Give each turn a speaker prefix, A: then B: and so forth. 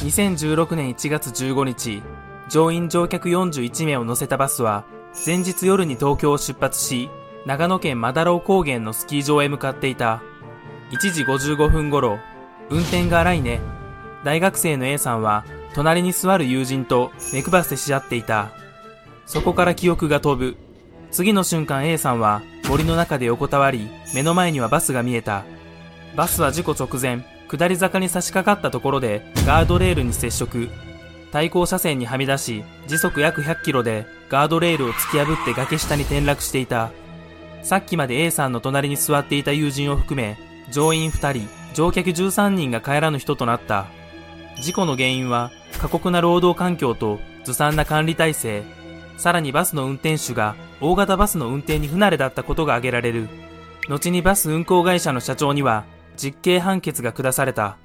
A: 2016年1月15日、乗員乗客41名を乗せたバスは、前日夜に東京を出発し、長野県マダロウ高原のスキー場へ向かっていた。1時55分頃、運転が荒いね。大学生の A さんは、隣に座る友人と目配せし合っていた。そこから記憶が飛ぶ。次の瞬間 A さんは森の中で横たわり、目の前にはバスが見えた。バスは事故直前、下り坂に差し掛かったところでガードレールに接触。対向車線にはみ出し、時速約100キロでガードレールを突き破って崖下に転落していた。さっきまで A さんの隣に座っていた友人を含め、乗員2人、乗客13人が帰らぬ人となった。事故の原因は過酷な労働環境とずさんな管理体制、さらにバスの運転手が大型バスの運転に不慣れだったことが挙げられる。後にバス運行会社の社長には実刑判決が下された。